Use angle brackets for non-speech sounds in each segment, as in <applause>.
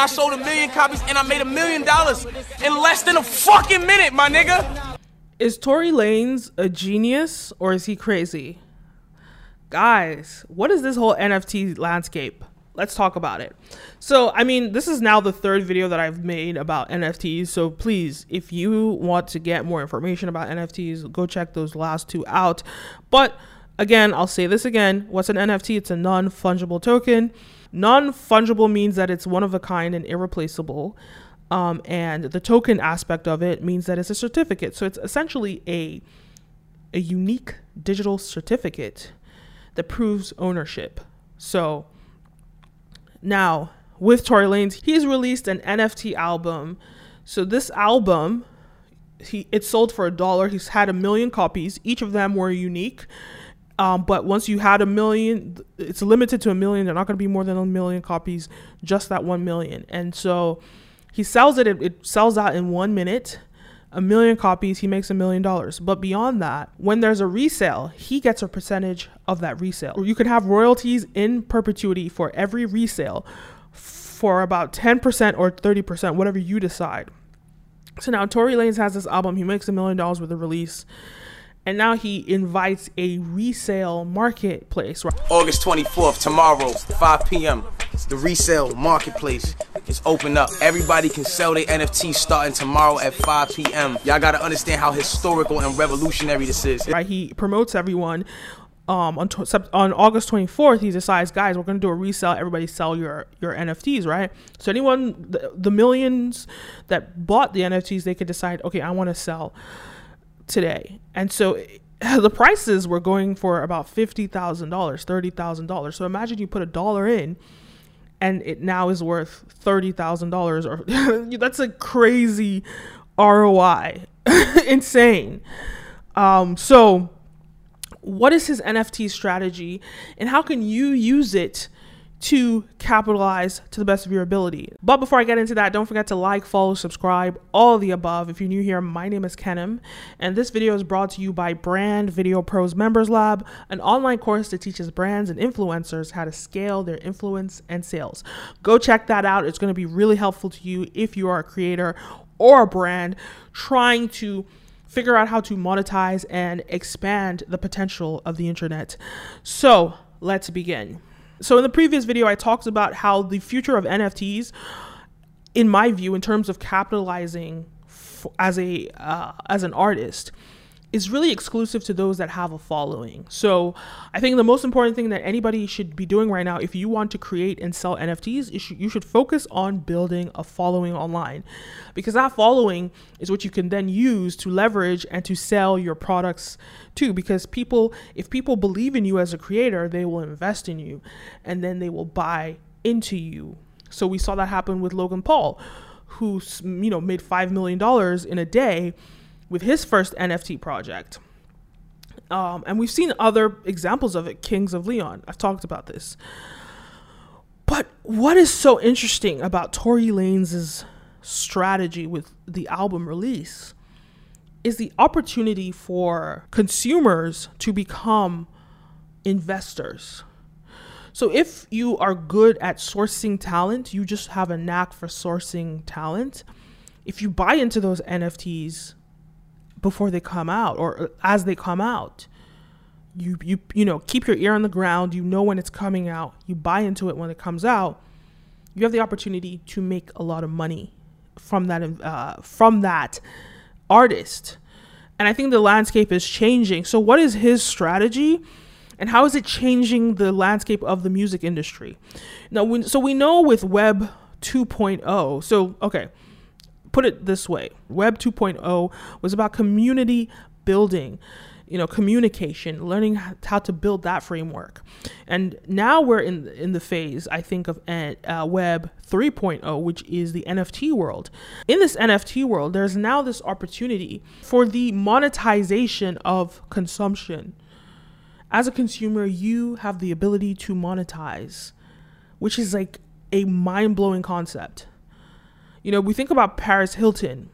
I sold a million copies and I made a million dollars in less than a fucking minute, my nigga. Is Tory Lanez a genius or is he crazy? Guys, what is this whole NFT landscape? Let's talk about it. So, I mean, this is now the third video that I've made about NFTs. So, please, if you want to get more information about NFTs, go check those last two out. But again, I'll say this again what's an NFT? It's a non fungible token. Non fungible means that it's one of a kind and irreplaceable. Um, and the token aspect of it means that it's a certificate. So it's essentially a a unique digital certificate that proves ownership. So now with Tory Lanez, he's released an NFT album. So this album, he it sold for a dollar. He's had a million copies. Each of them were unique. Um, but once you had a million, it's limited to a million. They're not going to be more than a million copies, just that one million. And so he sells it, it, it sells out in one minute, a million copies, he makes a million dollars. But beyond that, when there's a resale, he gets a percentage of that resale. You can have royalties in perpetuity for every resale for about 10% or 30%, whatever you decide. So now Tory Lanez has this album, he makes a million dollars with the release and now he invites a resale marketplace. August 24th, tomorrow, 5 p.m. The resale marketplace is open up. Everybody can sell their NFTs starting tomorrow at 5 p.m. Y'all gotta understand how historical and revolutionary this is. Right, he promotes everyone. Um, on, on August 24th, he decides, guys, we're going to do a resale. Everybody sell your, your NFTs, right? So anyone, the, the millions that bought the NFTs, they could decide, okay, I want to sell today. And so <laughs> the prices were going for about $50,000, $30,000. So imagine you put a dollar in and it now is worth $30,000 or <laughs> that's a crazy ROI. <laughs> Insane. Um, so what is his NFT strategy and how can you use it to capitalize to the best of your ability. But before I get into that, don't forget to like, follow, subscribe, all the above. If you're new here, my name is Kenim, and this video is brought to you by Brand Video Pros Members Lab, an online course that teaches brands and influencers how to scale their influence and sales. Go check that out. It's going to be really helpful to you if you are a creator or a brand trying to figure out how to monetize and expand the potential of the internet. So, let's begin. So in the previous video, I talked about how the future of NFTs, in my view, in terms of capitalizing as a uh, as an artist, is really exclusive to those that have a following. So I think the most important thing that anybody should be doing right now, if you want to create and sell NFTs, is you should focus on building a following online because that following is what you can then use to leverage and to sell your products too. Because people, if people believe in you as a creator, they will invest in you and then they will buy into you. So we saw that happen with Logan Paul, who, you know, made $5 million in a day with his first NFT project. Um, and we've seen other examples of it, Kings of Leon. I've talked about this. But what is so interesting about Tory Lanez's strategy with the album release is the opportunity for consumers to become investors. So if you are good at sourcing talent, you just have a knack for sourcing talent. If you buy into those NFTs, before they come out or as they come out. You you you know, keep your ear on the ground, you know when it's coming out, you buy into it when it comes out. You have the opportunity to make a lot of money from that uh, from that artist. And I think the landscape is changing. So what is his strategy? And how is it changing the landscape of the music industry? Now, when, so we know with Web 2.0. So, okay, put it this way Web 2.0 was about community building you know communication learning how to build that framework. And now we're in in the phase i think of uh, web 3.0 which is the nft world. In this nft world there's now this opportunity for the monetization of consumption. As a consumer you have the ability to monetize which is like a mind-blowing concept you know, we think about Paris Hilton.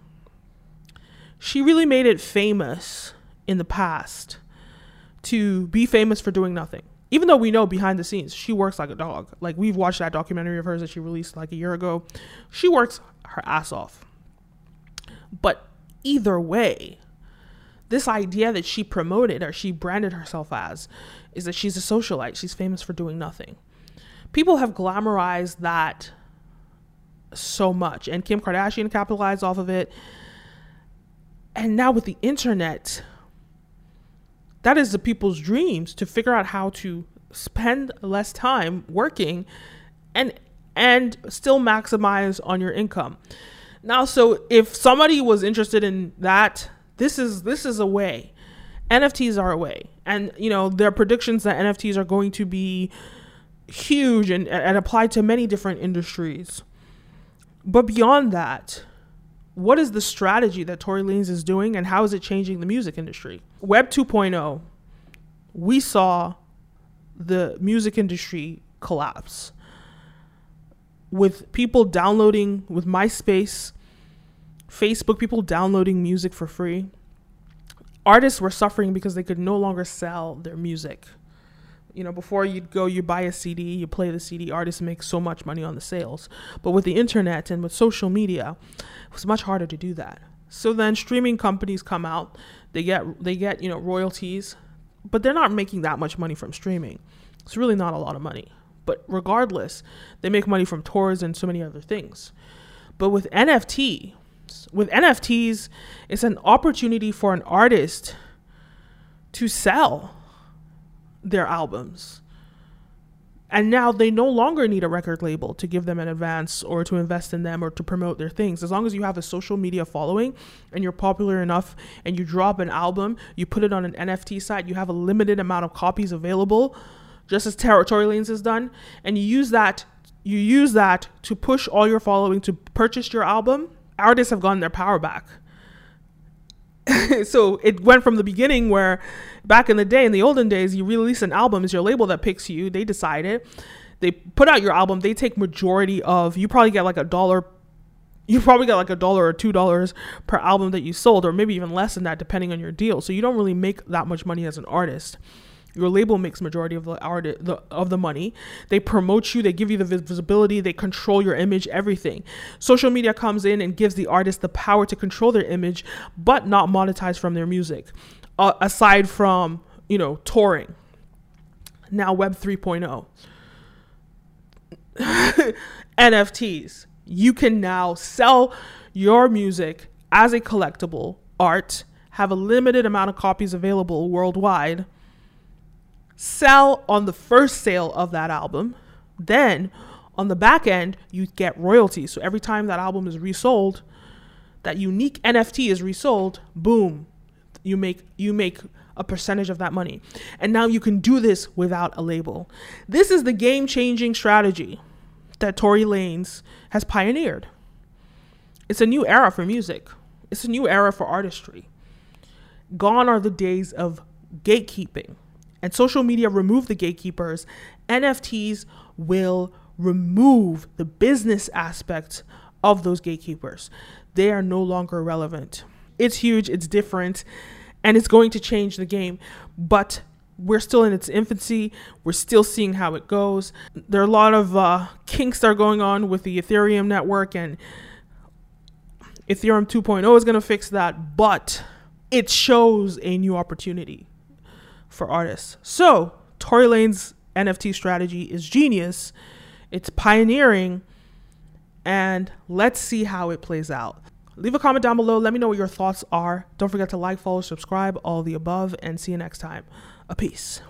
She really made it famous in the past to be famous for doing nothing. even though we know behind the scenes she works like a dog. Like we've watched that documentary of hers that she released like a year ago. She works her ass off. But either way, this idea that she promoted or she branded herself as is that she's a socialite. She's famous for doing nothing. People have glamorized that so much, and Kim Kardashian capitalized off of it. And now with the internet, that is the people's dreams to figure out how to spend less time working and and still maximize on your income. Now, so if somebody was interested in that, this is this is a way. NFTs are a way, and you know there are predictions that NFTs are going to be huge and, and apply to many different industries. But beyond that, what is the strategy that Tory Lanez is doing, and how is it changing the music industry? Web 2.0, we saw the music industry collapse with people downloading with MySpace, Facebook, people downloading music for free. Artists were suffering because they could no longer sell their music. You know, before you'd go, you buy a CD, you play the CD, artists make so much money on the sales. But with the internet and with social media, it was much harder to do that. So then streaming companies come out, they get they get, you know, royalties, but they're not making that much money from streaming. It's really not a lot of money. But regardless, they make money from tours and so many other things. But with NFT, with NFTs, it's an opportunity for an artist to sell their albums. And now they no longer need a record label to give them an advance or to invest in them or to promote their things. As long as you have a social media following and you're popular enough and you drop an album, you put it on an NFT site, you have a limited amount of copies available just as Tory Lanez has done, and you use that you use that to push all your following to purchase your album, artists have gotten their power back. <laughs> so it went from the beginning where back in the day, in the olden days, you release an album, it's your label that picks you, they decide it. They put out your album, they take majority of you probably get like a dollar you probably get like a dollar or two dollars per album that you sold, or maybe even less than that, depending on your deal. So you don't really make that much money as an artist. Your label makes majority of the art of the money. They promote you, they give you the visibility, they control your image, everything. Social media comes in and gives the artist the power to control their image, but not monetize from their music. Uh, aside from you know touring. Now Web 3.0. <laughs> NFTs. You can now sell your music as a collectible art, have a limited amount of copies available worldwide sell on the first sale of that album. Then on the back end, you get royalties. So every time that album is resold, that unique NFT is resold, boom, you make you make a percentage of that money. And now you can do this without a label. This is the game-changing strategy that Tory Lanez has pioneered. It's a new era for music. It's a new era for artistry. Gone are the days of gatekeeping and social media remove the gatekeepers, NFTs will remove the business aspect of those gatekeepers. They are no longer relevant. It's huge, it's different, and it's going to change the game. But we're still in its infancy. We're still seeing how it goes. There are a lot of uh, kinks that are going on with the Ethereum network, and Ethereum 2.0 is going to fix that, but it shows a new opportunity for artists. So, Tory Lanez's NFT strategy is genius. It's pioneering, and let's see how it plays out. Leave a comment down below. Let me know what your thoughts are. Don't forget to like, follow, subscribe, all the above, and see you next time. A peace.